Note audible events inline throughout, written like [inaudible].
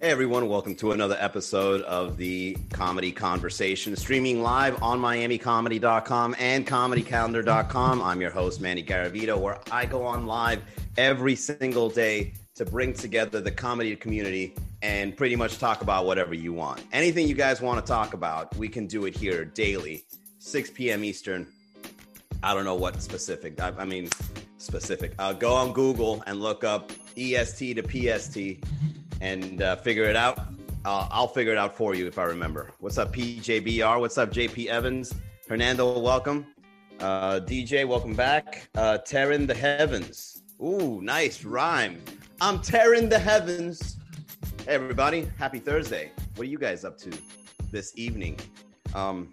Hey everyone, welcome to another episode of the Comedy Conversation, streaming live on MiamiComedy.com and ComedyCalendar.com. I'm your host, Manny Garavito, where I go on live every single day to bring together the comedy community and pretty much talk about whatever you want. Anything you guys want to talk about, we can do it here daily, 6 p.m. Eastern. I don't know what specific. I, I mean, specific. Uh, go on Google and look up EST to PST and uh, figure it out. Uh, I'll figure it out for you if I remember. What's up, PJBR? What's up, JP Evans? Hernando, welcome. Uh, DJ, welcome back. Uh, tearing the heavens. Ooh, nice rhyme. I'm tearing the heavens. Hey, everybody. Happy Thursday. What are you guys up to this evening? Um,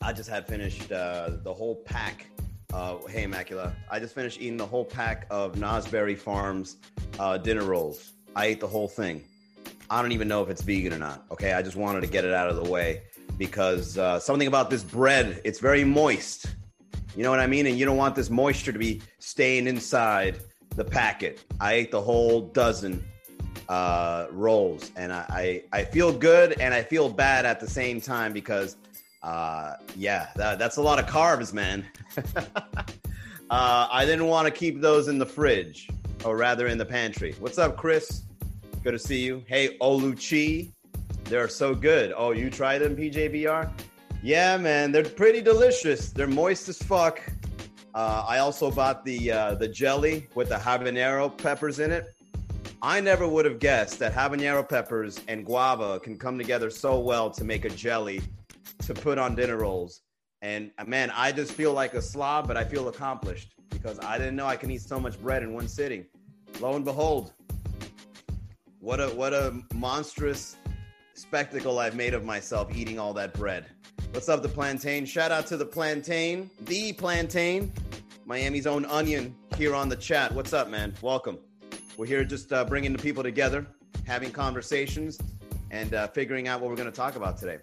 I just had finished uh, the whole pack. Uh, hey, Immaculata. I just finished eating the whole pack of Nosberry Farms uh, dinner rolls. I ate the whole thing. I don't even know if it's vegan or not. Okay, I just wanted to get it out of the way because uh, something about this bread, it's very moist. You know what I mean? And you don't want this moisture to be staying inside the packet. I ate the whole dozen uh, rolls, and I, I, I feel good and I feel bad at the same time because, uh, yeah, that, that's a lot of carbs, man. [laughs] uh, I didn't want to keep those in the fridge, or rather in the pantry. What's up, Chris? Good to see you. Hey, Oluchi, they're so good. Oh, you tried them, PJBR? Yeah, man, they're pretty delicious. They're moist as fuck. Uh, I also bought the uh, the jelly with the habanero peppers in it. I never would have guessed that habanero peppers and guava can come together so well to make a jelly to put on dinner rolls. And uh, man, I just feel like a slob, but I feel accomplished because I didn't know I can eat so much bread in one sitting. Lo and behold, what a what a monstrous spectacle I've made of myself eating all that bread. What's up, the plantain? Shout out to the plantain, the plantain, Miami's own onion here on the chat. What's up, man? Welcome. We're here just uh, bringing the people together, having conversations, and uh, figuring out what we're going to talk about today.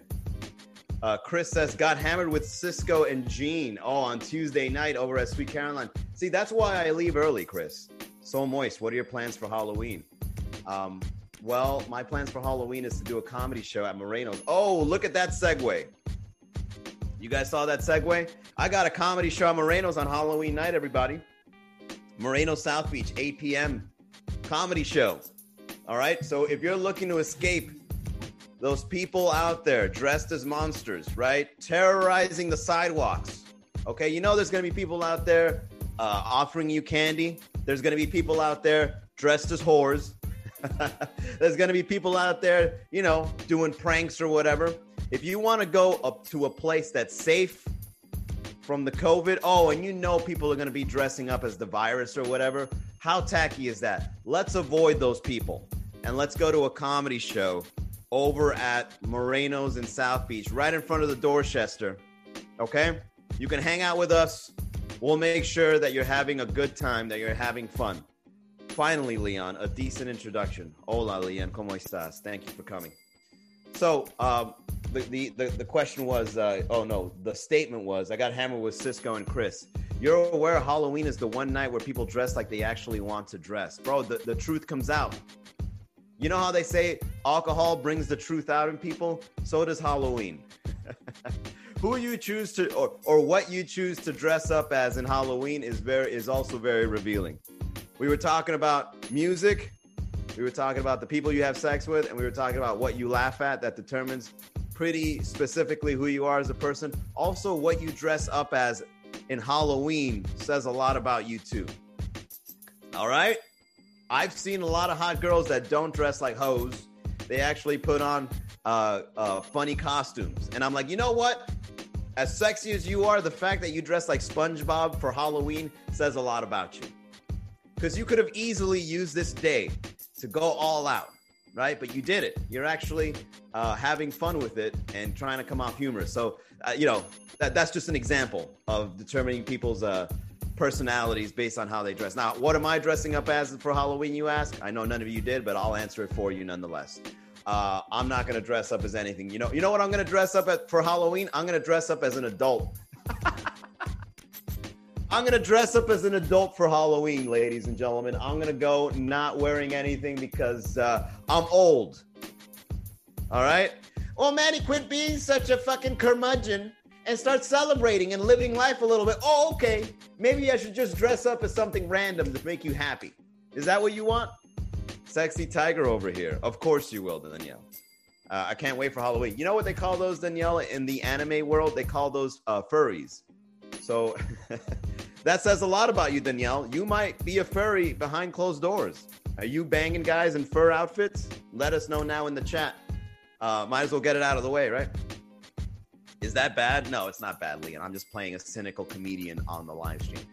Uh, Chris says, got hammered with Cisco and Gene. Oh, on Tuesday night over at Sweet Caroline. See, that's why I leave early, Chris. So moist. What are your plans for Halloween? Um, well, my plans for Halloween is to do a comedy show at Moreno's. Oh, look at that segue. You guys saw that segue? I got a comedy show at Moreno's on Halloween night, everybody. Moreno South Beach, 8 p.m. Comedy show. All right. So if you're looking to escape those people out there dressed as monsters, right? Terrorizing the sidewalks. Okay. You know, there's going to be people out there uh, offering you candy. There's going to be people out there dressed as whores. [laughs] there's going to be people out there, you know, doing pranks or whatever. If you want to go up to a place that's safe from the COVID, oh, and you know people are going to be dressing up as the virus or whatever, how tacky is that? Let's avoid those people and let's go to a comedy show over at Moreno's in South Beach, right in front of the Dorchester. Okay? You can hang out with us. We'll make sure that you're having a good time, that you're having fun. Finally, Leon, a decent introduction. Hola, Leon, ¿cómo estás? Thank you for coming. So, um, the, the, the, the, question was uh, oh no, the statement was I got hammered with Cisco and Chris. You're aware Halloween is the one night where people dress like they actually want to dress. Bro, the, the truth comes out. You know how they say alcohol brings the truth out in people? So does Halloween. [laughs] Who you choose to or, or what you choose to dress up as in Halloween is very is also very revealing. We were talking about music, we were talking about the people you have sex with, and we were talking about what you laugh at that determines pretty specifically who you are as a person. Also, what you dress up as in Halloween says a lot about you too. All right? I've seen a lot of hot girls that don't dress like hoes. They actually put on uh, uh, funny costumes. And I'm like, you know what? As sexy as you are, the fact that you dress like SpongeBob for Halloween says a lot about you. Because you could have easily used this day to go all out, right? But you did it. You're actually uh, having fun with it and trying to come off humorous. So, uh, you know, that, that's just an example of determining people's uh, personalities based on how they dress. Now, what am I dressing up as for Halloween, you ask? I know none of you did, but I'll answer it for you nonetheless. Uh, I'm not to dress up as anything. You know, you know what I'm to dress up at for Halloween? I'm to dress up as an adult. [laughs] I'm to dress up as an adult for Halloween, ladies and gentlemen. I'm to go not wearing anything because uh, I'm old. All right. Well, Manny, quit being such a fucking curmudgeon and start celebrating and living life a little bit. Oh, okay. Maybe I should just dress up as something random to make you happy. Is that what you want? Sexy tiger over here. Of course you will, Danielle. Uh, I can't wait for Halloween. You know what they call those, Danielle, in the anime world? They call those uh, furries. So [laughs] that says a lot about you, Danielle. You might be a furry behind closed doors. Are you banging guys in fur outfits? Let us know now in the chat. Uh, might as well get it out of the way, right? Is that bad? No, it's not bad, Leon. I'm just playing a cynical comedian on the live stream.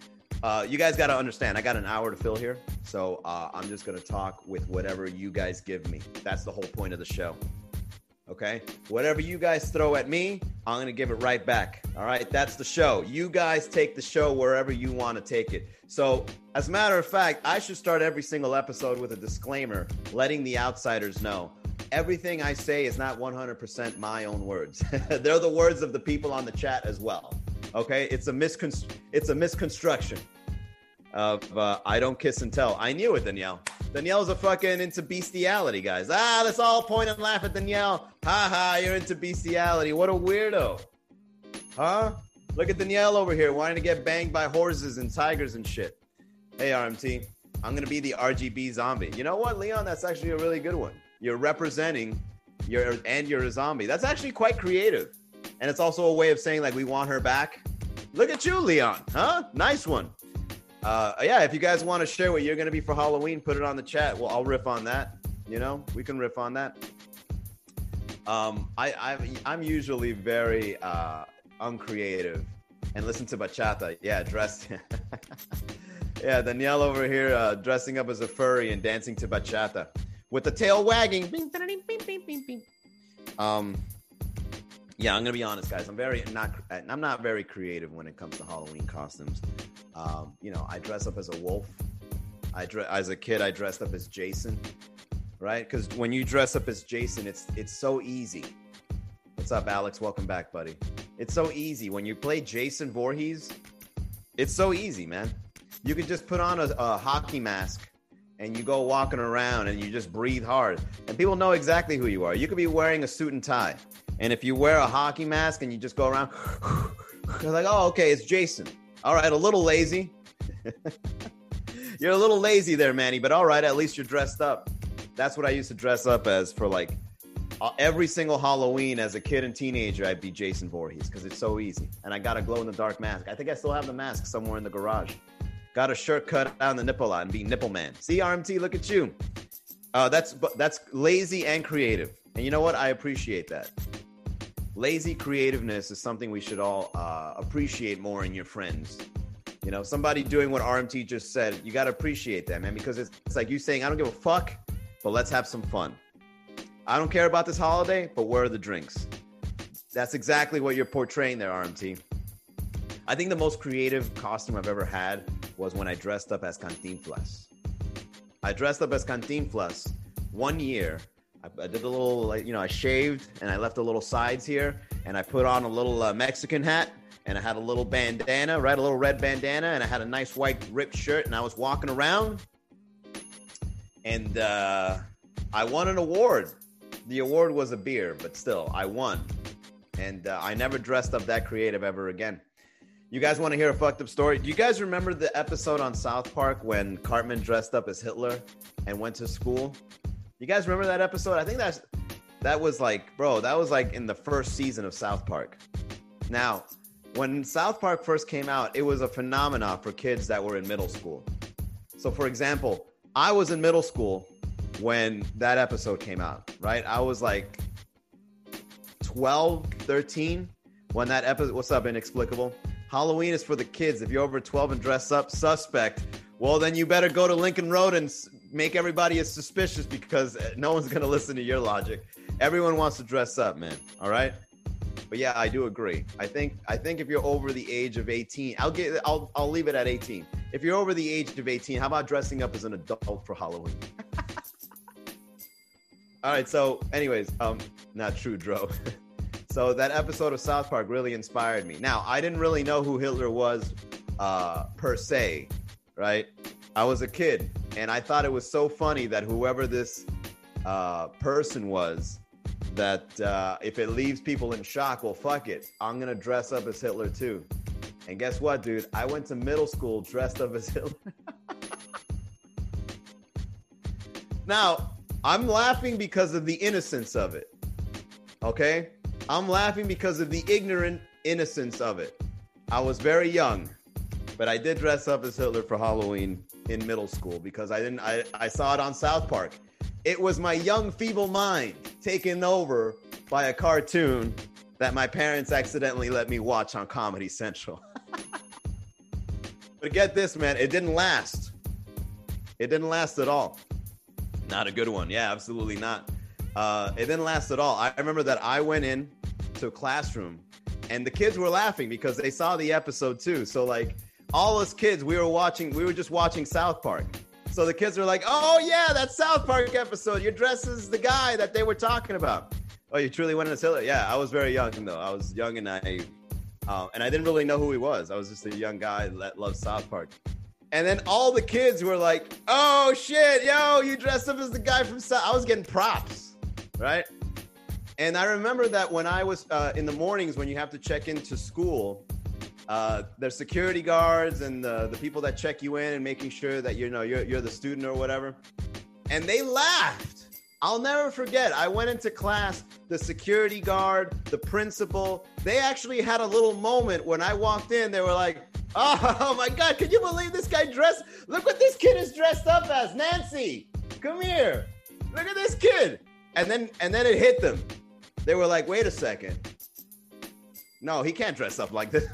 Uh, you guys got to understand, I got an hour to fill here. So uh, I'm just going to talk with whatever you guys give me. That's the whole point of the show. Okay? Whatever you guys throw at me, I'm going to give it right back. All right? That's the show. You guys take the show wherever you want to take it. So, as a matter of fact, I should start every single episode with a disclaimer letting the outsiders know everything I say is not 100% my own words. [laughs] They're the words of the people on the chat as well. Okay? It's a miscon- it's a misconstruction of uh, I don't kiss and tell. I knew it, Danielle. Danielle's a fucking into bestiality, guys. Ah, let's all point and laugh at Danielle. Ha ha, you're into bestiality. What a weirdo. Huh? Look at Danielle over here wanting to get banged by horses and tigers and shit. Hey, RMT, I'm going to be the RGB zombie. You know what, Leon? That's actually a really good one. You're representing your and you're a zombie. That's actually quite creative. And it's also a way of saying like we want her back. Look at you, Leon. Huh? Nice one. Uh, yeah, if you guys want to share what you're going to be for Halloween, put it on the chat. Well, I'll riff on that. You know, we can riff on that. Um, I, I'm, I'm usually very uh, uncreative and listen to bachata. Yeah, dressed. [laughs] yeah, Danielle over here uh, dressing up as a furry and dancing to bachata with the tail wagging. Um, yeah, I'm gonna be honest, guys. I'm very not. I'm not very creative when it comes to Halloween costumes. Um, you know, I dress up as a wolf. I dress as a kid. I dressed up as Jason, right? Because when you dress up as Jason, it's it's so easy. What's up, Alex? Welcome back, buddy. It's so easy when you play Jason Voorhees. It's so easy, man. You can just put on a, a hockey mask and you go walking around and you just breathe hard, and people know exactly who you are. You could be wearing a suit and tie, and if you wear a hockey mask and you just go around, they're like, "Oh, okay, it's Jason." All right, a little lazy. [laughs] you're a little lazy there, Manny, but all right, at least you're dressed up. That's what I used to dress up as for like uh, every single Halloween as a kid and teenager. I'd be Jason Voorhees because it's so easy, and I got a glow in the dark mask. I think I still have the mask somewhere in the garage. Got a shirt cut on the nipple and be nipple man. See RMT, look at you. Uh, that's that's lazy and creative, and you know what? I appreciate that lazy creativeness is something we should all uh, appreciate more in your friends. You know, somebody doing what RMT just said, you got to appreciate that, man, because it's, it's like you saying, I don't give a fuck, but let's have some fun. I don't care about this holiday, but where are the drinks? That's exactly what you're portraying there, RMT. I think the most creative costume I've ever had was when I dressed up as Cantinflas. I dressed up as Cantinflas one year I, I, did a little, like, you know, I shaved and I left a little sides here, and I put on a little uh, Mexican hat, and I had a little bandana, right, a little red bandana, and I had a nice white ripped shirt, and I was walking around, and uh, I won an award. The award was a beer, but still, I won, and uh, I never dressed up that creative ever again. You guys want to hear a fucked up story? Do you guys remember the episode on South Park when Cartman dressed up as Hitler and went to school? You guys remember that episode? I think that's that was like, bro, that was like in the first season of South Park. Now, when South Park first came out, it was a phenomenon for kids that were in middle school. So, for example, I was in middle school when that episode came out, right? I was like 12, 13 when that episode, what's up, Inexplicable? Halloween is for the kids. If you're over 12 and dress up, suspect. Well, then you better go to Lincoln Road and make everybody as suspicious because no one's gonna [laughs] listen to your logic. Everyone wants to dress up, man. All right. But yeah, I do agree. I think I think if you're over the age of 18, I'll get I'll I'll leave it at 18. If you're over the age of 18, how about dressing up as an adult for Halloween? [laughs] All right. So, anyways, um, not true, Dro. [laughs] so that episode of South Park really inspired me. Now, I didn't really know who Hitler was uh, per se, right? I was a kid, and I thought it was so funny that whoever this uh, person was that uh, if it leaves people in shock, well, fuck it. I'm going to dress up as Hitler too. And guess what, dude? I went to middle school dressed up as [laughs] Hitler. now, I'm laughing because of the innocence of it. Okay? I'm laughing because of the ignorant innocence of it. I was very young, but I did dress up as Hitler for Halloween in middle school because I didn't I, I saw it on South Park. It was my young feeble mind taken over by a cartoon that my parents accidentally let me watch on Comedy Central. but get this, man, it didn't last. It didn't last at all. Not a good one. Yeah, absolutely not. Uh, it didn't last at all. I remember that I went in to a classroom and the kids were laughing because they saw the episode too. So like all us kids, we were watching, we were just watching South Park. So the kids were like, "Oh yeah, that South Park episode. You're dressed as the guy that they were talking about." Oh, you truly went into Hitler? Yeah, I was very young though. I was young and I, uh, and I didn't really know who he was. I was just a young guy that loved South Park. And then all the kids were like, "Oh shit, yo, you dressed up as the guy from South." I was getting props, right? And I remember that when I was uh, in the mornings when you have to check into school, uh, there's security guards and the, the people that check you in and making sure that you know you're, you're the student or whatever. And they laughed. I'll never forget. I went into class, the security guard, the principal, they actually had a little moment when I walked in. They were like, oh, [laughs] my God, can you believe this guy dressed? Look what this kid is dressed up as. Nancy, come here. Look at this kid. And then and then it hit them. They were like, wait a second. No, he can't dress up like this. [laughs]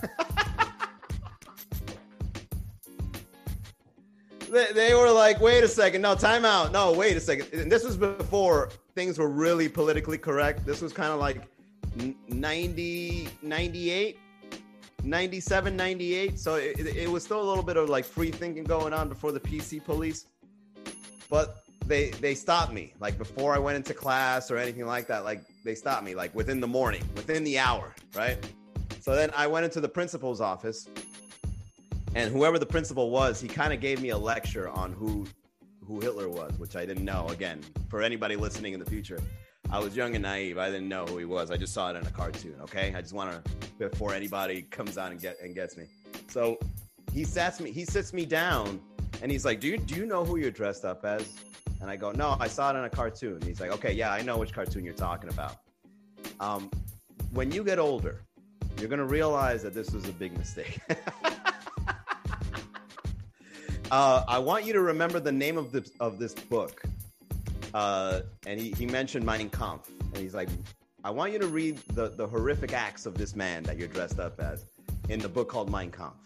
they, they were like, wait a second, no, time out. No, wait a second. And this was before things were really politically correct. This was kind of like 90, 98, 97, 98. So it, it was still a little bit of like free thinking going on before the PC police. But they they stopped me like before I went into class or anything like that. Like they stopped me like within the morning, within the hour, right? So then I went into the principal's office and whoever the principal was, he kind of gave me a lecture on who who Hitler was, which I didn't know. Again, for anybody listening in the future, I was young and naive. I didn't know who he was. I just saw it in a cartoon. Okay, I just want to before anybody comes on and get and gets me. So he sets me. He sits me down, and he's like, "Do you do you know who you're dressed up as?" And I go, "No, I saw it in a cartoon." He's like, "Okay, yeah, I know which cartoon you're talking about." Um, when you get older, you're gonna realize that this was a big mistake. [laughs] Uh, I want you to remember the name of this of this book. Uh, and he, he mentioned Mein Kampf, and he's like, I want you to read the, the horrific acts of this man that you're dressed up as in the book called Mein Kampf.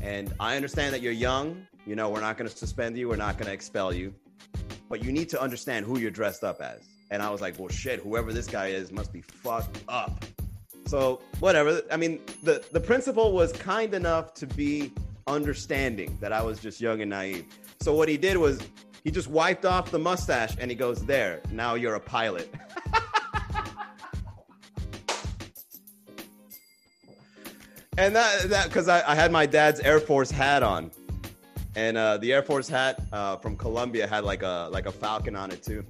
And I understand that you're young. You know, we're not going to suspend you. We're not going to expel you. But you need to understand who you're dressed up as. And I was like, well, shit, whoever this guy is must be fucked up. So, whatever. I mean, the, the principal was kind enough to be understanding that I was just young and naive. So what he did was he just wiped off the mustache and he goes, There, now you're a pilot. [laughs] and that, that, because I, I, had my dad's Air Force hat on. And uh, the Air Force hat uh, from Colombia had like a like a falcon on it too.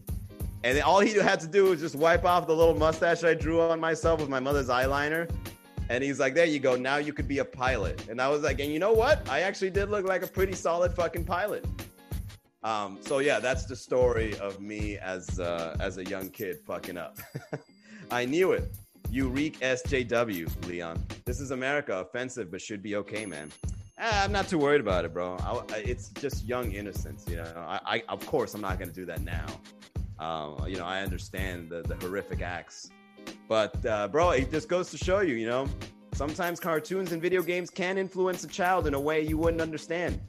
And all he had to do was just wipe off the little mustache I drew on myself with my mother's eyeliner and he's like, there you go. Now you could be a pilot. And I was like, and you know what? I actually did look like a pretty solid fucking pilot. Um, so yeah, that's the story of me as uh, as a young kid fucking up. [laughs] I knew it. You SJW, Leon. This is America. Offensive, but should be okay, man. Ah, I'm not too worried about it, bro. I, it's just young innocence, you know. I, I of course, I'm not gonna do that now. Um, you know, I understand the, the horrific acts but uh, bro, it just goes to show you, you know, sometimes cartoons and video games can influence a child in a way you wouldn't understand.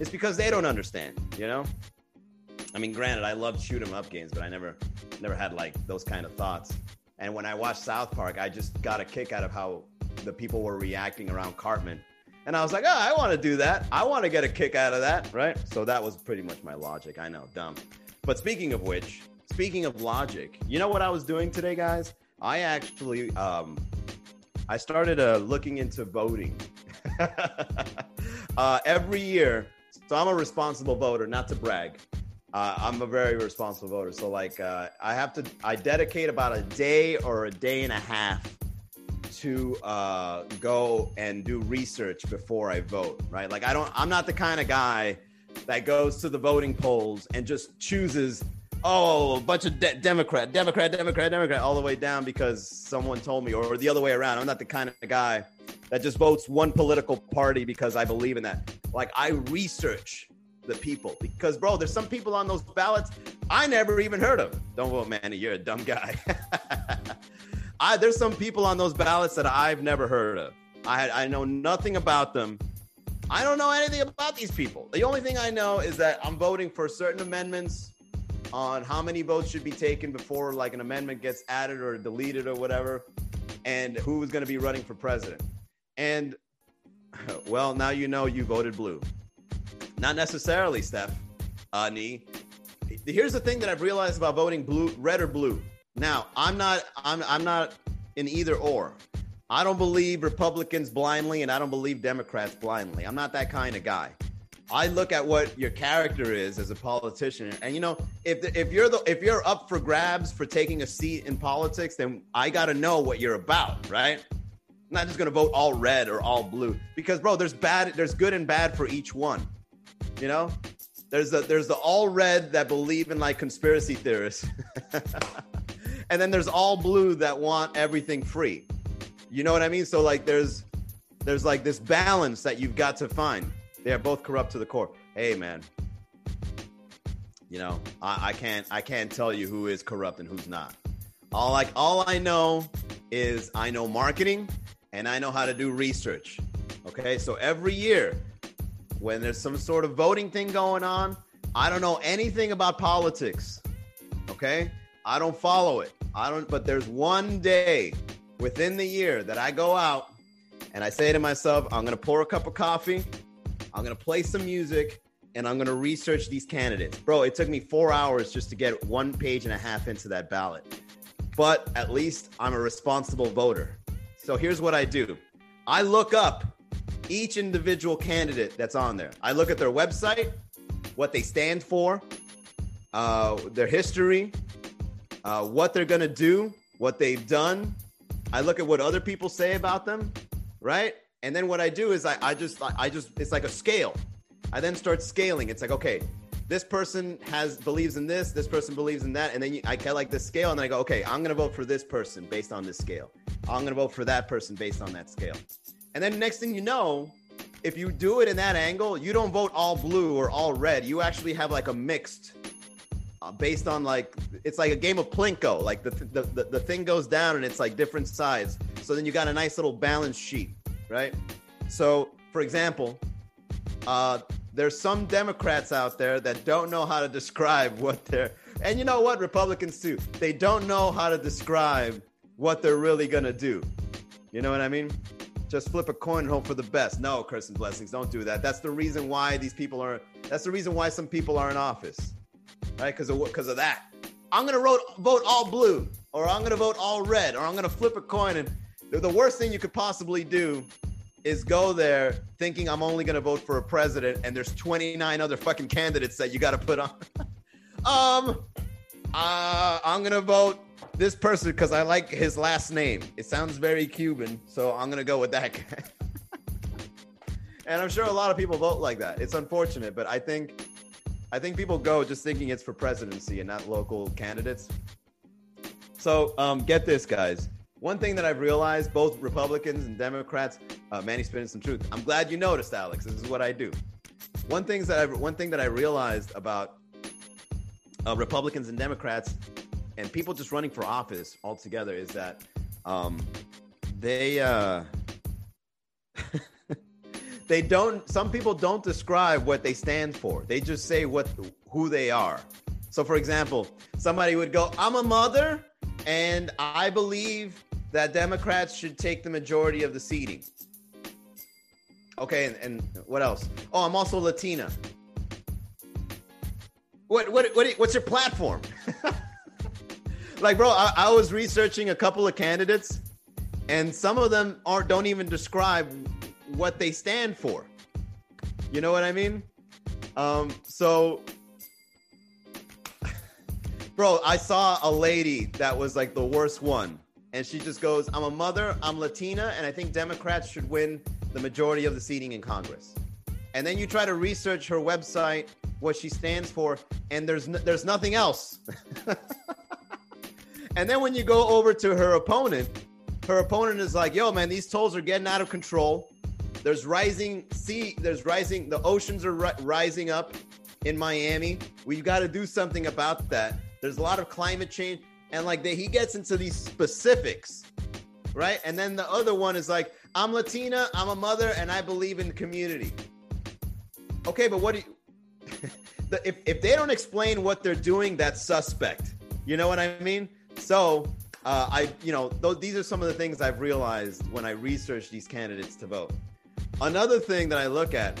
It's because they don't understand, you know. I mean, granted, I loved shoot 'em up games, but I never, never had like those kind of thoughts. And when I watched South Park, I just got a kick out of how the people were reacting around Cartman. And I was like, oh, I want to do that. I want to get a kick out of that, right? So that was pretty much my logic. I know, dumb. But speaking of which, speaking of logic, you know what I was doing today, guys? I actually um, I started uh, looking into voting [laughs] uh, every year. So I'm a responsible voter, not to brag. Uh, I'm a very responsible voter. So like uh, I have to I dedicate about a day or a day and a half to uh, go and do research before I vote, right? Like I don't I'm not the kind of guy that goes to the voting polls and just chooses oh a bunch of de- Democrat, Democrat, Democrat, Democrat all the way down because someone told me or the other way around. I'm not the kind of guy that just votes one political party because I believe in that. Like I research the people because bro there's some people on those ballots i never even heard of don't vote manny you're a dumb guy [laughs] i there's some people on those ballots that i've never heard of i had i know nothing about them i don't know anything about these people the only thing i know is that i'm voting for certain amendments on how many votes should be taken before like an amendment gets added or deleted or whatever and who is going to be running for president and [laughs] well now you know you voted blue not necessarily, Steph. Uh, Nee. Here's the thing that I've realized about voting blue, red or blue. Now, I'm not, I'm, I'm not in either or. I don't believe Republicans blindly, and I don't believe Democrats blindly. I'm not that kind of guy. I look at what your character is as a politician, and you know, if if you're the if you're up for grabs for taking a seat in politics, then I got to know what you're about, right? I'm not just gonna vote all red or all blue because, bro, there's bad, there's good and bad for each one. You know, there's the there's the all red that believe in like conspiracy theorists, [laughs] and then there's all blue that want everything free. You know what I mean? So like there's there's like this balance that you've got to find. They are both corrupt to the core. Hey man, you know I, I can't I can't tell you who is corrupt and who's not. All like all I know is I know marketing and I know how to do research. Okay, so every year when there's some sort of voting thing going on, I don't know anything about politics. Okay? I don't follow it. I don't, but there's one day within the year that I go out and I say to myself, I'm going to pour a cup of coffee, I'm going to play some music, and I'm going to research these candidates. Bro, it took me four hours just to get one page and a half into that ballot. But at least I'm a responsible voter. So here's what I do I look up each individual candidate that's on there. I look at their website, what they stand for, uh, their history, uh, what they're going to do, what they've done. I look at what other people say about them, right? And then what I do is I, I just, I just, it's like a scale. I then start scaling. It's like, okay, this person has believes in this, this person believes in that, and then you, I get like the scale, and I go, okay, I'm gonna vote for this person based on this scale. I'm gonna vote for that person based on that scale. And then next thing you know, if you do it in that angle, you don't vote all blue or all red. You actually have like a mixed based on like it's like a game of plinko. Like the, the the the thing goes down and it's like different sides. So then you got a nice little balance sheet, right? So for example, uh, there's some Democrats out there that don't know how to describe what they're and you know what Republicans too. They don't know how to describe what they're really gonna do. You know what I mean? just flip a coin and hope for the best. No, curse and blessings. Don't do that. That's the reason why these people are. That's the reason why some people are in office, right? Because of because of that. I'm gonna vote vote all blue, or I'm gonna vote all red, or I'm gonna flip a coin. And the worst thing you could possibly do is go there thinking I'm only gonna vote for a president, and there's 29 other fucking candidates that you got to put on. [laughs] um, uh, I'm gonna vote this person because I like his last name. It sounds very Cuban, so I'm gonna go with that guy. [laughs] and I'm sure a lot of people vote like that. It's unfortunate, but I think I think people go just thinking it's for presidency and not local candidates. So um, get this, guys. One thing that I've realized, both Republicans and Democrats, uh, Manny spinning some truth. I'm glad you noticed, Alex. This is what I do. One things that I one thing that I realized about uh, Republicans and Democrats and people just running for office altogether is that um, they uh, [laughs] they don't. Some people don't describe what they stand for. They just say what who they are. So, for example, somebody would go, "I'm a mother, and I believe that Democrats should take the majority of the seating." Okay, and, and what else? Oh, I'm also Latina. What what what what's your platform? [laughs] like, bro, I, I, was researching a couple of candidates, and some of them aren't don't even describe what they stand for. You know what I mean? Um, so [laughs] Bro, I saw a lady that was like the worst one. And she just goes, I'm a mother, I'm Latina, and I think Democrats should win the majority of the seating in Congress. And then you try to research her website, what she stands for, and there's there's nothing else. [laughs] and then when you go over to her opponent, her opponent is like, "Yo, man, these tolls are getting out of control. There's rising sea, there's rising, the oceans are ri- rising up in Miami. We've got to do something about that. There's a lot of climate change, and like they, he gets into these specifics, right? And then the other one is like, I'm Latina, I'm a mother, and I believe in community. Okay, but what do you? [laughs] if if they don't explain what they're doing, that's suspect. You know what I mean? So uh, I, you know, th- these are some of the things I've realized when I research these candidates to vote. Another thing that I look at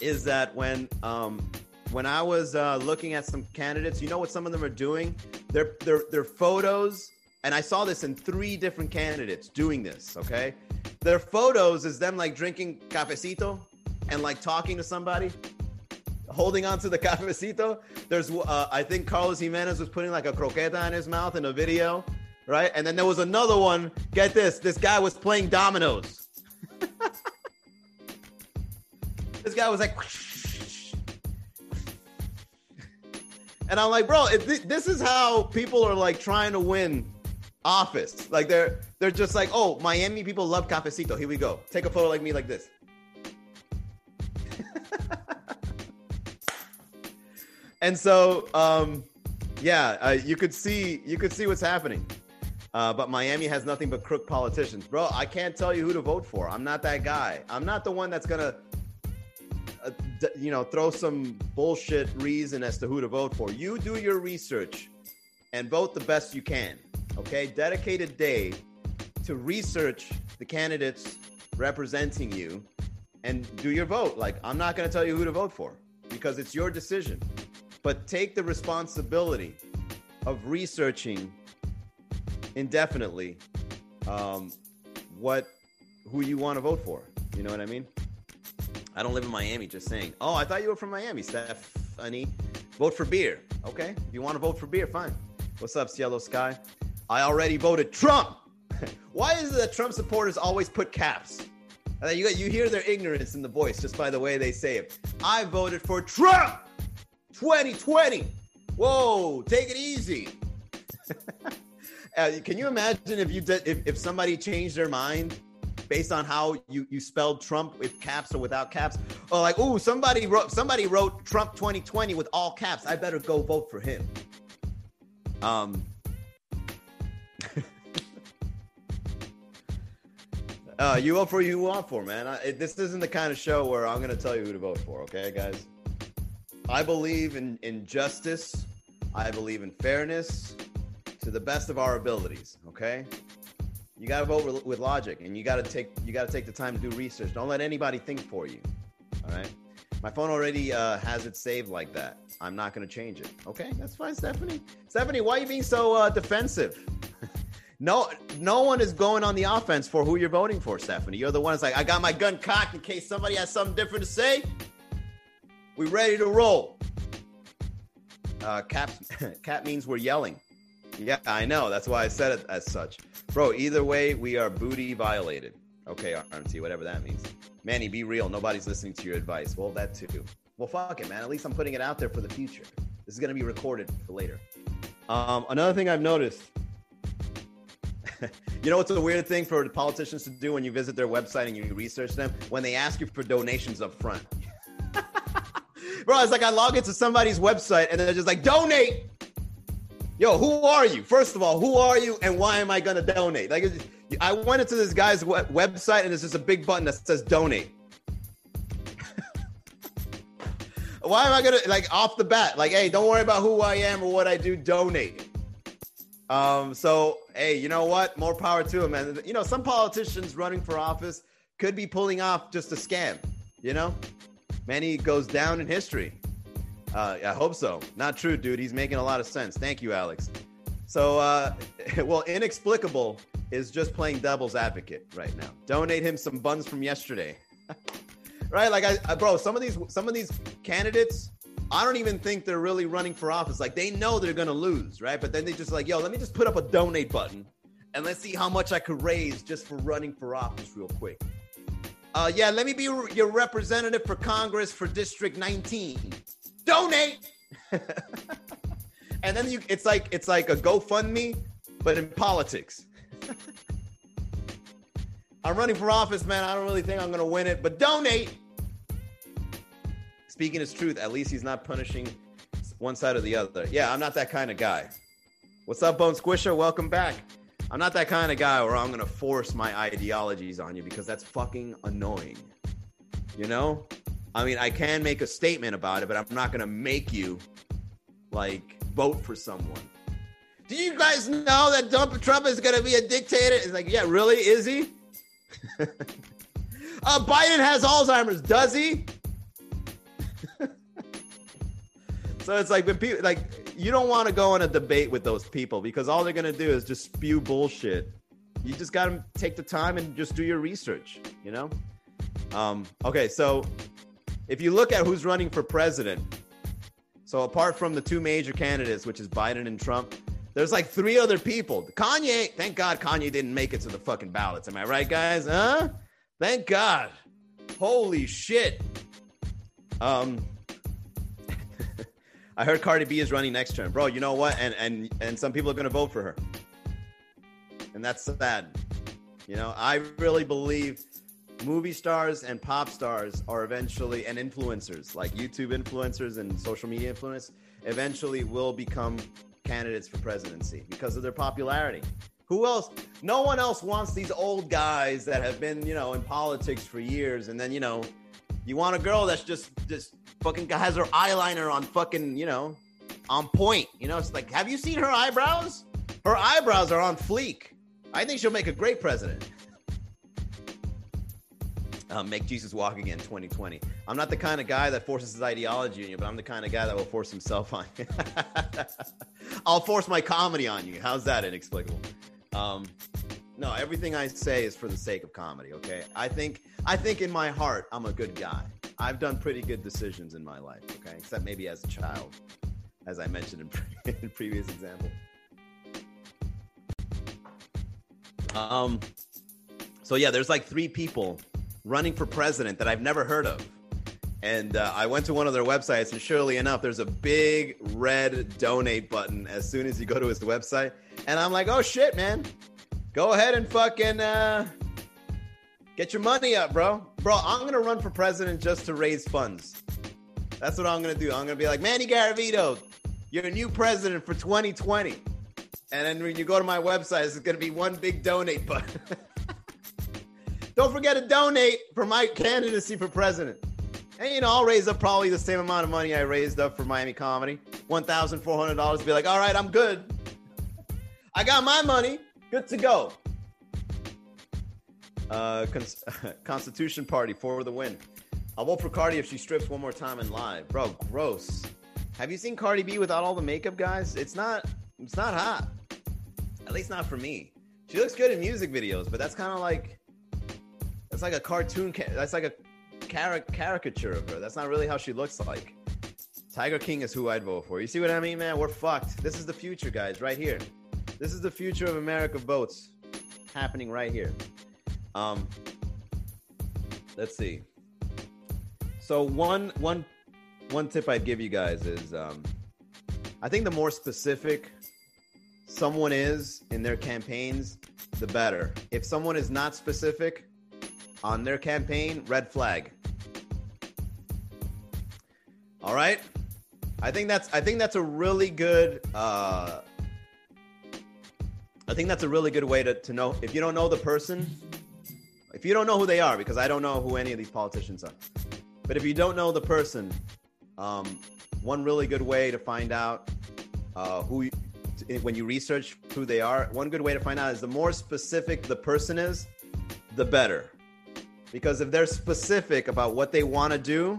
is that when um, when I was uh, looking at some candidates, you know what some of them are doing? Their their their photos, and I saw this in three different candidates doing this. Okay, their photos is them like drinking cafecito and like talking to somebody, holding on to the [laughs] cafecito. There's, uh, I think Carlos Gimenez was putting like a croqueta in his mouth in a video, right? And then there was another one. Get this: this guy was playing dominoes. Guy was like, and I'm like, bro, th- this is how people are like trying to win office. Like they're they're just like, oh, Miami people love cafecito. Here we go. Take a photo like me, like this. [laughs] and so, um, yeah, uh, you could see you could see what's happening. Uh, but Miami has nothing but crook politicians, bro. I can't tell you who to vote for. I'm not that guy. I'm not the one that's gonna, uh, you know, throw some bullshit reason as to who to vote for. You do your research and vote the best you can. Okay, dedicate a day to research the candidates representing you and do your vote. Like, I'm not going to tell you who to vote for because it's your decision. But take the responsibility of researching indefinitely um, what who you want to vote for. You know what I mean? I don't live in Miami. Just saying. Oh, I thought you were from Miami, Stephanie. Vote for beer. Okay, if you want to vote for beer, fine. What's up, Cielo Sky? I already voted Trump. [laughs] Why is it that Trump supporters always put caps? You, you hear their ignorance in the voice just by the way they say it. I voted for Trump 2020. Whoa, take it easy. [laughs] uh, can you imagine if you did, if, if somebody changed their mind based on how you, you spelled Trump with caps or without caps? Or like, oh, somebody wrote somebody wrote Trump 2020 with all caps. I better go vote for him. Um, [laughs] uh, you vote for who you want for, man. I, this isn't the kind of show where I'm going to tell you who to vote for, okay, guys? I believe in, in justice. I believe in fairness to the best of our abilities, okay? You got to vote with, logic and you got to take you got to take the time to do research. Don't let anybody think for you. All right? My phone already uh, has it saved like that. I'm not going to change it. Okay, that's fine, Stephanie. Stephanie, why are you being so uh, defensive? [laughs] no, no one is going on the offense for who you're voting for, Stephanie. You're the one that's like, I got my gun cocked in case somebody has something different to say. We ready to roll. Uh, cap, [laughs] cap means we're yelling. Yeah, I know. That's why I said it as such, bro. Either way, we are booty violated. Okay, RMT, whatever that means. Manny, be real. Nobody's listening to your advice. Well, that too. Well, fuck it, man. At least I'm putting it out there for the future. This is going to be recorded for later. Um, another thing I've noticed, [laughs] you know what's a weird thing for politicians to do when you visit their website and you research them? When they ask you for donations up front. [laughs] Bro, it's like I log into somebody's website and they're just like, donate. Yo, who are you? First of all, who are you and why am I going to donate? Like, I went into this guy's website and there's just a big button that says donate. [laughs] why am I gonna like off the bat? Like, hey, don't worry about who I am or what I do. Donate. Um. So, hey, you know what? More power to him. man. you know, some politicians running for office could be pulling off just a scam. You know, Manny goes down in history. Uh, I hope so. Not true, dude. He's making a lot of sense. Thank you, Alex. So, uh, [laughs] well, inexplicable is just playing devil's advocate right now. Donate him some buns from yesterday. [laughs] right? Like I, I, bro, some of these some of these candidates I don't even think they're really running for office. Like they know they're gonna lose, right? But then they just like, yo, let me just put up a donate button and let's see how much I could raise just for running for office real quick. Uh, yeah, let me be your representative for Congress for District 19. Donate. [laughs] and then you, it's like it's like a GoFundMe, but in politics. [laughs] I'm running for office, man. I don't really think I'm gonna win it, but donate. Speaking his truth, at least he's not punishing one side or the other. Yeah, I'm not that kind of guy. What's up, Bone Squisher? Welcome back. I'm not that kind of guy where I'm to force my ideologies on you because that's fucking annoying. You know? I mean, I can make a statement about it, but I'm not going to make you like vote for someone. Do you guys know that Trump is going to be a dictator? It's like, yeah, really? Is he? [laughs] uh, Biden has Alzheimer's. Does he? [laughs] so it's like when people like you don't want to go in a debate with those people because all they're gonna do is just spew bullshit. You just gotta take the time and just do your research. You know. Um, okay, so if you look at who's running for president, so apart from the two major candidates, which is Biden and Trump, there's like three other people. Kanye, thank God Kanye didn't make it to the fucking ballots. Am I right, guys? Huh? Thank God. Holy shit. Um, [laughs] I heard Cardi B is running next term, bro. You know what? And and and some people are gonna vote for her, and that's sad. You know, I really believe movie stars and pop stars are eventually and influencers like YouTube influencers and social media influencers eventually will become candidates for presidency because of their popularity. Who else? No one else wants these old guys that have been, you know, in politics for years and then, you know, you want a girl that's just just fucking has her eyeliner on fucking, you know, on point. You know, it's like, have you seen her eyebrows? Her eyebrows are on fleek. I think she'll make a great president. Uh, make Jesus walk again 2020. I'm not the kind of guy that forces his ideology on you, but I'm the kind of guy that will force himself on you. [laughs] I'll force my comedy on you. How's that inexplicable? Um, no, everything I say is for the sake of comedy. Okay, I think I think in my heart I'm a good guy. I've done pretty good decisions in my life. Okay, except maybe as a child, as I mentioned in, [laughs] pre- in previous example. Um, so yeah, there's like three people running for president that I've never heard of. And uh, I went to one of their websites, and surely enough, there's a big red donate button as soon as you go to his website. And I'm like, oh shit, man, go ahead and fucking uh, get your money up, bro. Bro, I'm gonna run for president just to raise funds. That's what I'm gonna do. I'm gonna be like, Manny Garavito, you're a new president for 2020. And then when you go to my website, it's gonna be one big donate button. [laughs] Don't forget to donate for my candidacy for president. And you know, I'll raise up probably the same amount of money I raised up for Miami Comedy. $1,400. Be like, all right, I'm good. I got my money. Good to go. Uh, Cons- [laughs] Constitution Party for the win. I'll vote for Cardi if she strips one more time in live. Bro, gross. Have you seen Cardi B without all the makeup, guys? It's not. It's not hot. At least not for me. She looks good in music videos, but that's kind of like. That's like a cartoon. Ca- that's like a car- caricature of her. That's not really how she looks like. Tiger King is who I'd vote for. You see what I mean, man? We're fucked. This is the future, guys, right here. This is the future of America votes happening right here. Um, let's see. So one one one tip I'd give you guys is um, I think the more specific someone is in their campaigns, the better. If someone is not specific on their campaign, red flag. All right. I think that's I think that's a really good uh, I think that's a really good way to, to know if you don't know the person, if you don't know who they are, because I don't know who any of these politicians are. But if you don't know the person, um, one really good way to find out uh, who, when you research who they are, one good way to find out is the more specific the person is, the better. Because if they're specific about what they want to do,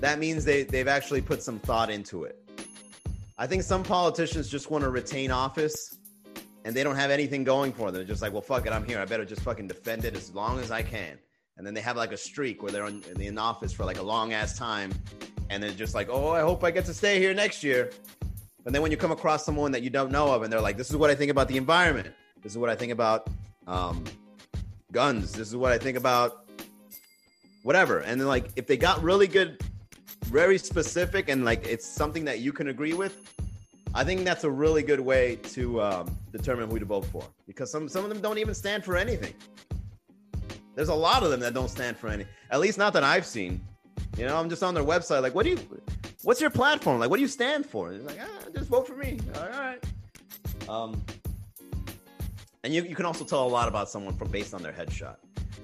that means they, they've actually put some thought into it. I think some politicians just want to retain office and they don't have anything going for them. They're just like, well, fuck it, I'm here. I better just fucking defend it as long as I can. And then they have like a streak where they're in, in office for like a long ass time, and they're just like, oh, I hope I get to stay here next year. And then when you come across someone that you don't know of, and they're like, this is what I think about the environment. This is what I think about um, guns. This is what I think about whatever. And then like, if they got really good, very specific, and like it's something that you can agree with, I think that's a really good way to um, determine who to vote for because some some of them don't even stand for anything. There's a lot of them that don't stand for any, at least not that I've seen. You know, I'm just on their website, like, what do you, what's your platform? Like, what do you stand for? It's like, ah, just vote for me. All right. Um, and you, you can also tell a lot about someone from based on their headshot.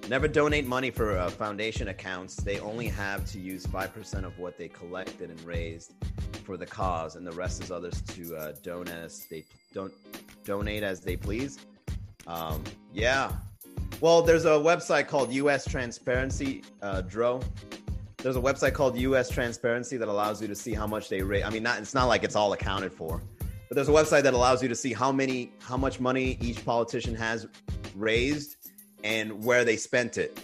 Never donate money for uh, foundation accounts. They only have to use 5% of what they collected and raised for the cause, and the rest is others to uh, donate as they don't donate as they please. Um, yeah. Well, there's a website called US Transparency, uh, Dro. There's a website called US Transparency that allows you to see how much they raise. I mean, not it's not like it's all accounted for, but there's a website that allows you to see how many, how much money each politician has raised and where they spent it.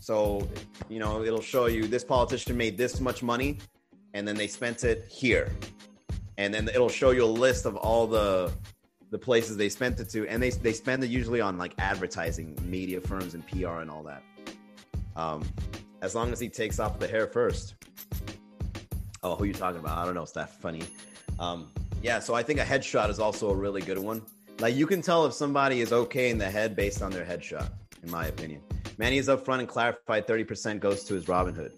So, you know, it'll show you this politician made this much money and then they spent it here. And then it'll show you a list of all the the places they spent it to and they they spend it usually on like advertising, media firms and PR and all that. Um as long as he takes off the hair first. Oh, who you talking about? I don't know. it's that funny? Um, yeah, so I think a headshot is also a really good one. Like you can tell if somebody is okay in the head based on their headshot, in my opinion. Manny is up front and clarified 30% goes to his Robinhood.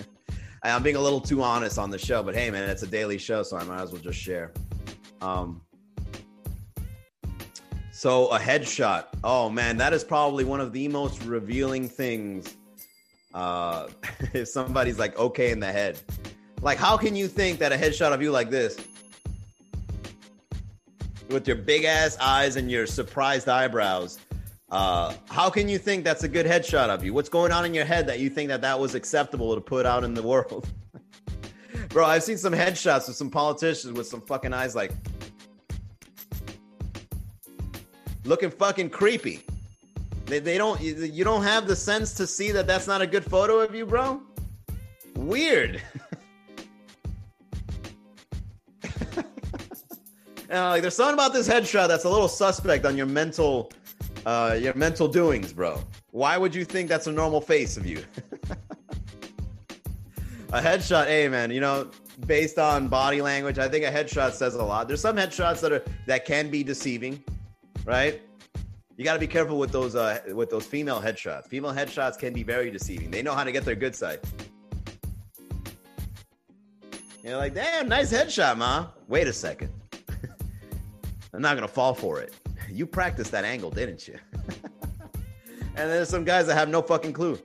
[laughs] I'm being a little too honest on the show, but hey, man, it's a daily show, so I might as well just share. Um, so a headshot. Oh man, that is probably one of the most revealing things. Uh, [laughs] if somebody's like okay in the head, like how can you think that a headshot of you like this, with your big ass eyes and your surprised eyebrows, uh, how can you think that's a good headshot of you? What's going on in your head that you think that that was acceptable to put out in the [laughs] world? Bro, I've seen some headshots of some politicians with some fucking eyes like looking fucking creepy. They, they don't you don't have the sense to see that that's not a good photo of you, bro. Weird. [laughs] uh, like there's something about this headshot that's a little suspect on your mental uh, your mental doings, bro. Why would you think that's a normal face of you? [laughs] a headshot, hey man, you know, based on body language, I think a headshot says a lot. There's some headshots that are that can be deceiving, right? You got to be careful with those uh, with those female headshots. Female headshots can be very deceiving. They know how to get their good side. You're like, damn, nice headshot, ma. Wait a second. [laughs] I'm not gonna fall for it you practiced that angle, didn't you? [laughs] and there's some guys that have no fucking clue.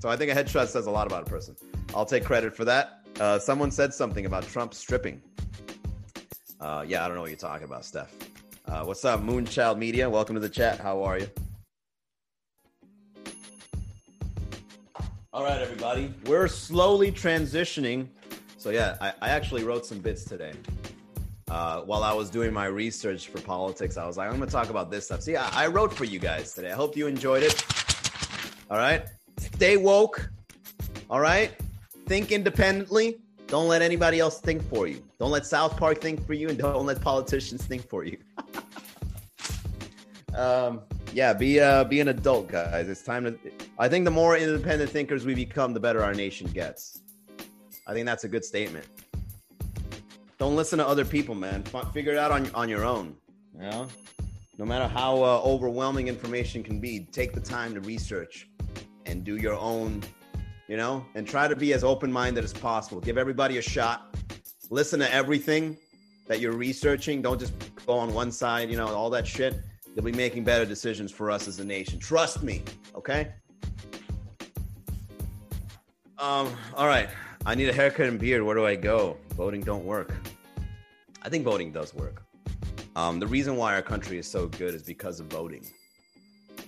So I think a headshot says a lot about a person. I'll take credit for that. Uh, someone said something about Trump stripping. Uh, yeah, I don't know what you're talking about, Steph. Uh, what's up, Moonchild Media? Welcome to the chat. How are you? All right, everybody. We're slowly transitioning. So, yeah, I, I actually wrote some bits today uh, while I was doing my research for politics, I was like, I'm going to talk about this stuff. See, I, I wrote for you guys today. I hope you enjoyed it. All right. Stay woke. All right. Think independently. Don't let anybody else think for you. Don't let South Park think for you, and don't let politicians think for you. [laughs] um, yeah, be uh, be an adult, guys. It's time to. I think the more independent thinkers we become, the better our nation gets. I think that's a good statement. Don't listen to other people, man. figure it out on on your own. You know, no matter how uh, overwhelming information can be, take the time to research and do your own. You know, and try to be as open minded as possible. Give everybody a shot. Listen to everything that you're researching. Don't just go on one side. You know, all that shit. You'll be making better decisions for us as a nation. Trust me. Okay. Um. All right. I need a haircut and beard. Where do I go? Voting don't work. I think voting does work. Um, the reason why our country is so good is because of voting.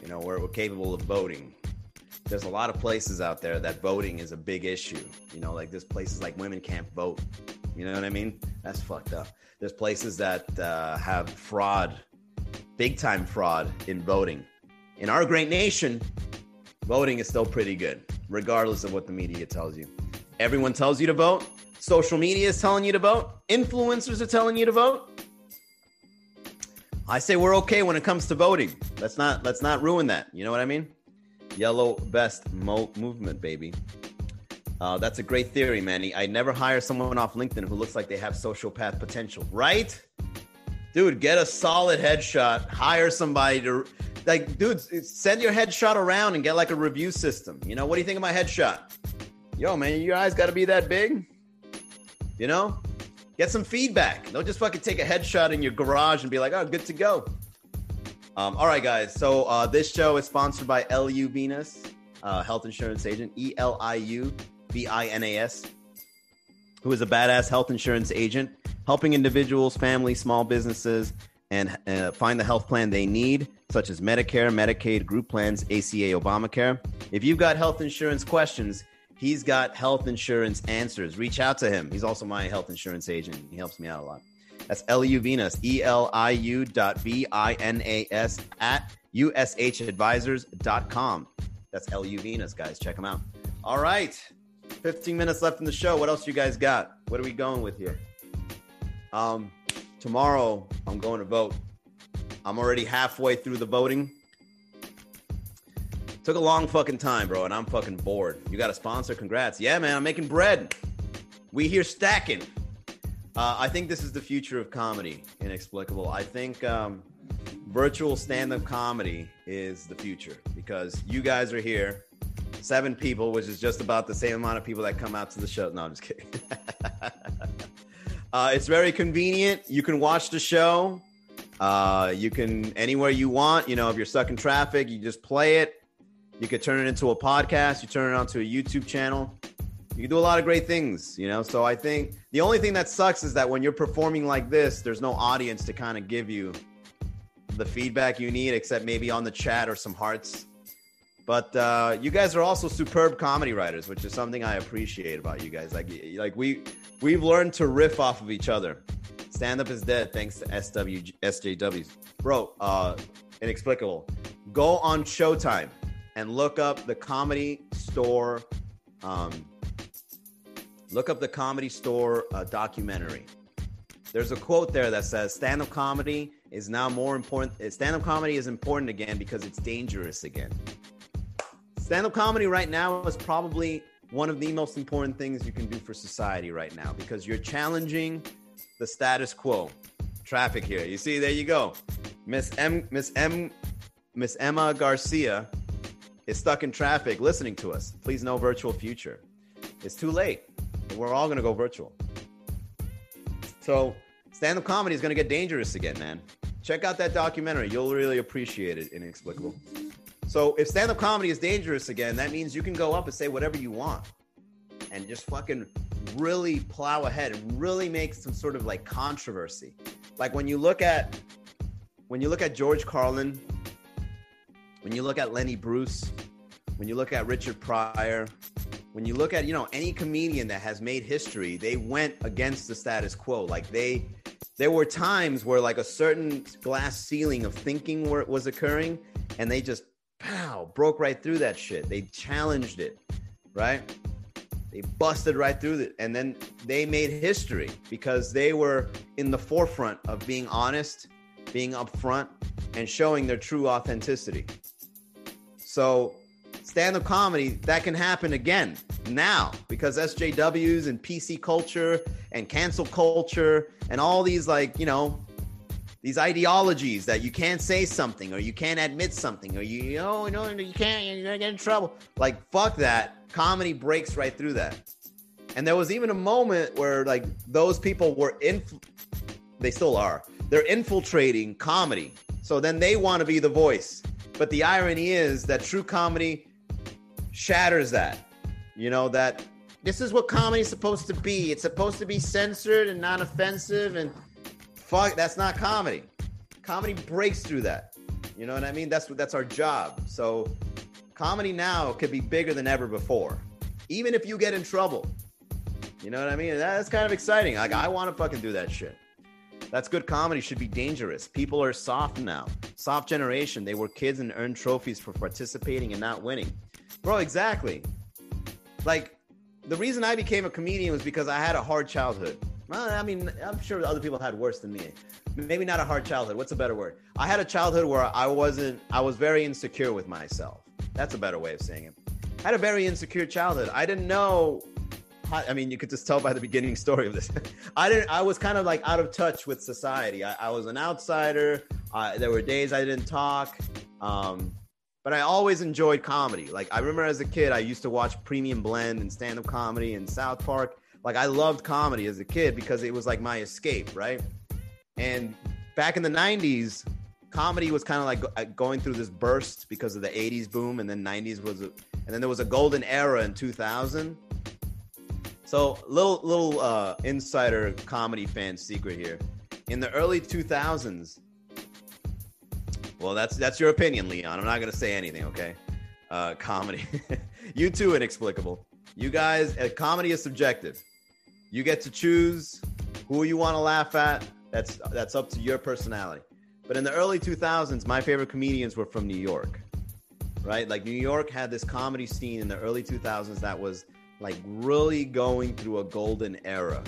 You know, we're, we're capable of voting. There's a lot of places out there that voting is a big issue. You know, like there's places like women can't vote. You know what I mean? That's fucked up. There's places that uh, have fraud, big time fraud in voting. In our great nation, voting is still pretty good. regardless of what the media tells you. Everyone tells you to vote. Social media is telling you to vote. Influencers are telling you to vote. I say we're okay when it comes to voting. Let's not let's not ruin that. You know what I mean? Yellow vest mo- movement, baby. Uh, that's a great theory, Manny. I never hire someone off LinkedIn who looks like they have sociopath potential, right? Dude, get a solid headshot. Hire somebody to, like, dude, send your headshot around and get like a review system. You know, what do you think of my headshot? Yo, man, your eyes got to be that big. You know, get some feedback. Don't just fucking take a headshot in your garage and be like, oh, good to go. Um, all right, guys. So uh, this show is sponsored by Eliu Vinas, uh, health insurance agent, E L I U V I N A S, who is a badass health insurance agent, helping individuals, families, small businesses, and uh, find the health plan they need, such as Medicare, Medicaid, group plans, ACA, Obamacare. If you've got health insurance questions, he's got health insurance answers. Reach out to him. He's also my health insurance agent. He helps me out a lot. That's Eliu Vinas, E-L-I-U dot V-I-N-A-S at ushadvisors.com. That's Eliu Vinas, guys. Check him out. All right. 15 minutes left in the show. What else you guys got? What are we going with here? Um, tomorrow I'm going to vote. I'm already halfway through the voting. Took a long fucking time, bro, and I'm fucking bored. You got a sponsor? Congrats. Yeah, man, I'm making bread. We here stacking. Uh, I think this is the future of comedy. Inexplicable. I think um, virtual stand-up comedy is the future because you guys are here seven people, which is just about the same amount of people that come out to the show. No, I'm just kidding. [laughs] uh, it's very convenient. You can watch the show. Uh, you can anywhere you want. You know, if you're stuck in traffic, you just play it. You could turn it into a podcast. You turn it onto a YouTube channel. You can do a lot of great things, you know. So I think the only thing that sucks is that when you're performing like this, there's no audience to kind of give you the feedback you need, except maybe on the chat or some hearts but uh, you guys are also superb comedy writers, which is something I appreciate about you guys. Like, like we we've learned to riff off of each other. Stand up is dead thanks to SW SJWs, bro. Uh, inexplicable. Go on Showtime and look up the Comedy Store. Um, look up the Comedy Store uh, documentary. There's a quote there that says, "Stand up comedy is now more important. Stand up comedy is important again because it's dangerous again." stand up comedy right now is probably one of the most important things you can do for society right now because you're challenging the status quo. Traffic here. You see, there you go. Miss M, Miss M, Miss Emma Garcia is stuck in traffic listening to us. Please no virtual future. It's too late. We're all going to go virtual. So, stand up comedy is going to get dangerous again, man. Check out that documentary. You'll really appreciate it. Inexplicable. So if stand up comedy is dangerous again, that means you can go up and say whatever you want and just fucking really plow ahead and really make some sort of like controversy. Like when you look at when you look at George Carlin, when you look at Lenny Bruce, when you look at Richard Pryor, when you look at, you know, any comedian that has made history, they went against the status quo. Like they there were times where like a certain glass ceiling of thinking were, was occurring and they just pow, broke right through that shit. They challenged it, right? They busted right through it. And then they made history because they were in the forefront of being honest, being upfront, and showing their true authenticity. So, stand up comedy, that can happen again now because SJWs and PC culture and cancel culture and all these, like, you know, these ideologies that you can't say something or you can't admit something or you, know, you, know, you can't, you're gonna get in trouble. Like, fuck that. Comedy breaks right through that. And there was even a moment where like those people were in, they still are. They're infiltrating comedy. So then they want to be the voice. But the irony is that true comedy shatters that. You know, that this is what comedy is supposed to be. It's supposed to be censored and non offensive and fuck, that's not comedy. Comedy breaks through that. You know what I mean? That's that's our job. So comedy now could be bigger than ever before. Even if you get in trouble. You know what I mean? That's kind of exciting. Like I want to fucking do that shit. That's good comedy should be dangerous. People are soft now. Soft generation. They were kids and earned trophies for participating and not winning. Bro, exactly. like the reason I became a comedian was because I had a hard childhood. Well, I mean, I'm sure other people had worse than me. Maybe not a hard childhood. What's a better word? I had a childhood where I wasn't, I was very insecure with myself. That's a better way of saying it. I had a very insecure childhood. I didn't know. How, I mean, you could just tell by the beginning story of this. [laughs] I didn't. I was kind of like out of touch with society. I, I was an outsider. Uh, there were days I didn't talk. Um, but I always enjoyed comedy. Like I remember as a kid, I used to watch Premium Blend and stand up comedy and South Park. Like I loved comedy as a kid because it was like my escape, right? And back in the 90s, comedy was kind of like uh, going through this burst because of the 80s boom and then 90s was a, and then there was a golden era in 2000. So little little uh, insider comedy fan secret here. In the early 2000s, well, that's that's your opinion, Leon. I'm not gonna say anything, okay? Uh, comedy, [laughs] you too inexplicable. You guys, uh, comedy is subjective. You get to choose who you want to laugh at. That's that's up to your personality. But in the early 2000s, my favorite comedians were from New York, right? Like New York had this comedy scene in the early 2000s that was like really going through a golden era.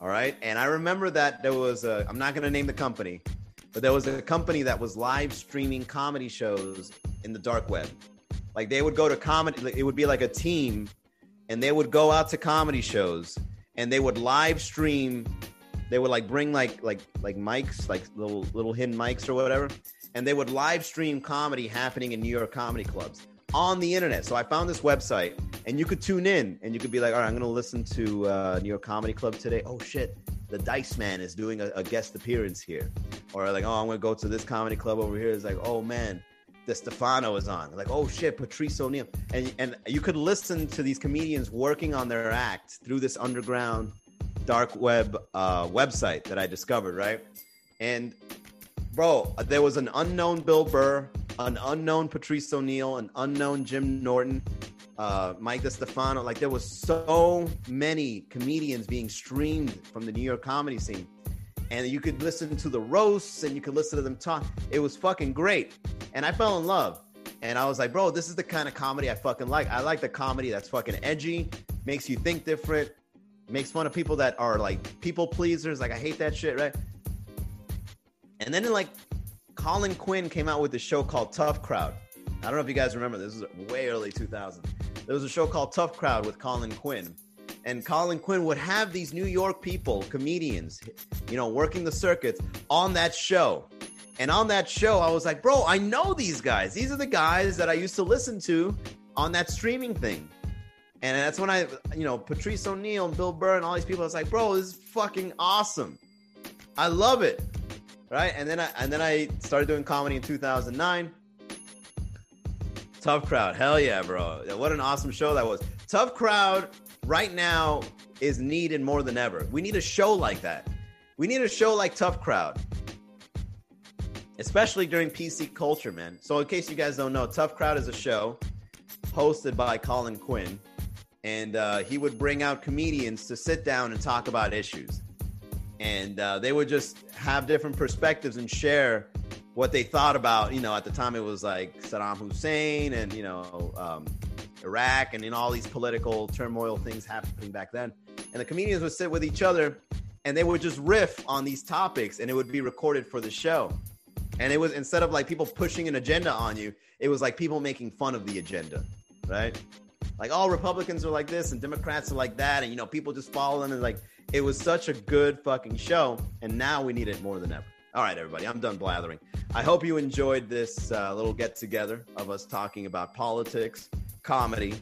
All right. And I remember that there was a, I'm not going to name the company, but there was a company that was live streaming comedy shows in the dark web. Like they would go to comedy, it would be like a team, and they would go out to comedy shows and they would live stream. They would like bring like like like mics, like little little hidden mics or whatever, and they would live stream comedy happening in New York comedy clubs on the internet. So I found this website, and you could tune in, and you could be like, "All right, I'm going to listen to uh, New York Comedy Club today." Oh shit, the Dice Man is doing a, a guest appearance here, or like, "Oh, I'm going to go to this comedy club over here." It's like, "Oh man." DeStefano is on. Like, oh shit, Patrice O'Neal. And and you could listen to these comedians working on their act through this underground dark web uh, website that I discovered, right? And bro, there was an unknown Bill Burr, an unknown Patrice O'Neal, an unknown Jim Norton, uh, Mike DeStefano. Like there was so many comedians being streamed from the New York comedy scene. And you could listen to the roasts and you could listen to them talk. It was fucking great. And I fell in love. And I was like, bro, this is the kind of comedy I fucking like. I like the comedy that's fucking edgy, makes you think different, makes fun of people that are like people pleasers. Like I hate that shit, right? And then in like Colin Quinn came out with a show called Tough Crowd. I don't know if you guys remember. This was way early 2000. There was a show called Tough Crowd with Colin Quinn. And Colin Quinn would have these New York people, comedians, you know, working the circuits on that show. And on that show, I was like, bro, I know these guys. These are the guys that I used to listen to on that streaming thing. And that's when I, you know, Patrice O'Neal and Bill Burr and all these people, I was like, bro, this is fucking awesome. I love it right? And then I and then I started doing comedy in 2009. Tough Crowd, hell yeah, bro! What an awesome show that was. Tough Crowd right now is needed more than ever. We need a show like that. We need a show like Tough Crowd, especially during PC culture, man. So, in case you guys don't know, Tough Crowd is a show hosted by Colin Quinn, and uh, he would bring out comedians to sit down and talk about issues and uh, they would just have different perspectives and share what they thought about. You know, at the time it was like Saddam Hussein and you know um, Iraq and know all these political turmoil things happening back then. And the comedians would sit with each other and they would just riff on these topics, and it would be recorded for the show. And it was instead of like people pushing an agenda on you, it was like people making fun of the agenda, right? Like all Republicans are like this and Democrats are like that, and you know people just follow them and like it was such a good fucking show, and now we need it more than ever. All right, everybody, I'm done blathering. I hope you enjoyed this uh, little get together of us talking about politics, comedy,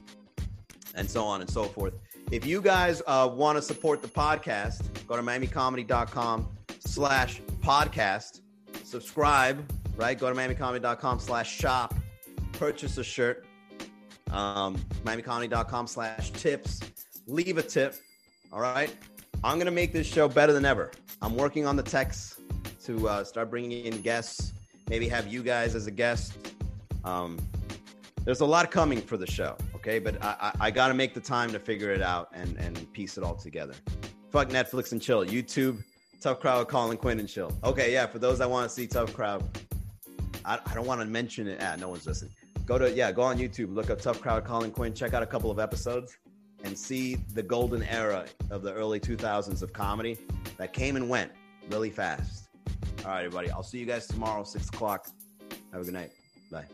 and so on and so forth. If you guys uh, want to support the podcast, go to miamicomedy.com slash podcast. Subscribe, right? Go to miamicomedy.com slash shop. Purchase a shirt. Um, miamicomedy.com slash tips. Leave a tip. All right. I'm going to make this show better than ever. I'm working on the text to uh, start bringing in guests, maybe have you guys as a guest. Um, there's a lot coming for the show, okay? But I, I, I got to make the time to figure it out and, and piece it all together. Fuck Netflix and chill. YouTube, Tough Crowd Colin Quinn and chill. Okay, yeah, for those that want to see Tough Crowd, I, I don't want to mention it. Ah, no one's listening. Go to yeah, go on YouTube, look up Tough Crowd Colin Quinn, check out a couple of episodes, and see the golden era of the early 2000s of comedy that came and went really fast. All right, everybody. I'll see you guys tomorrow, six o'clock. Have a good night. Bye.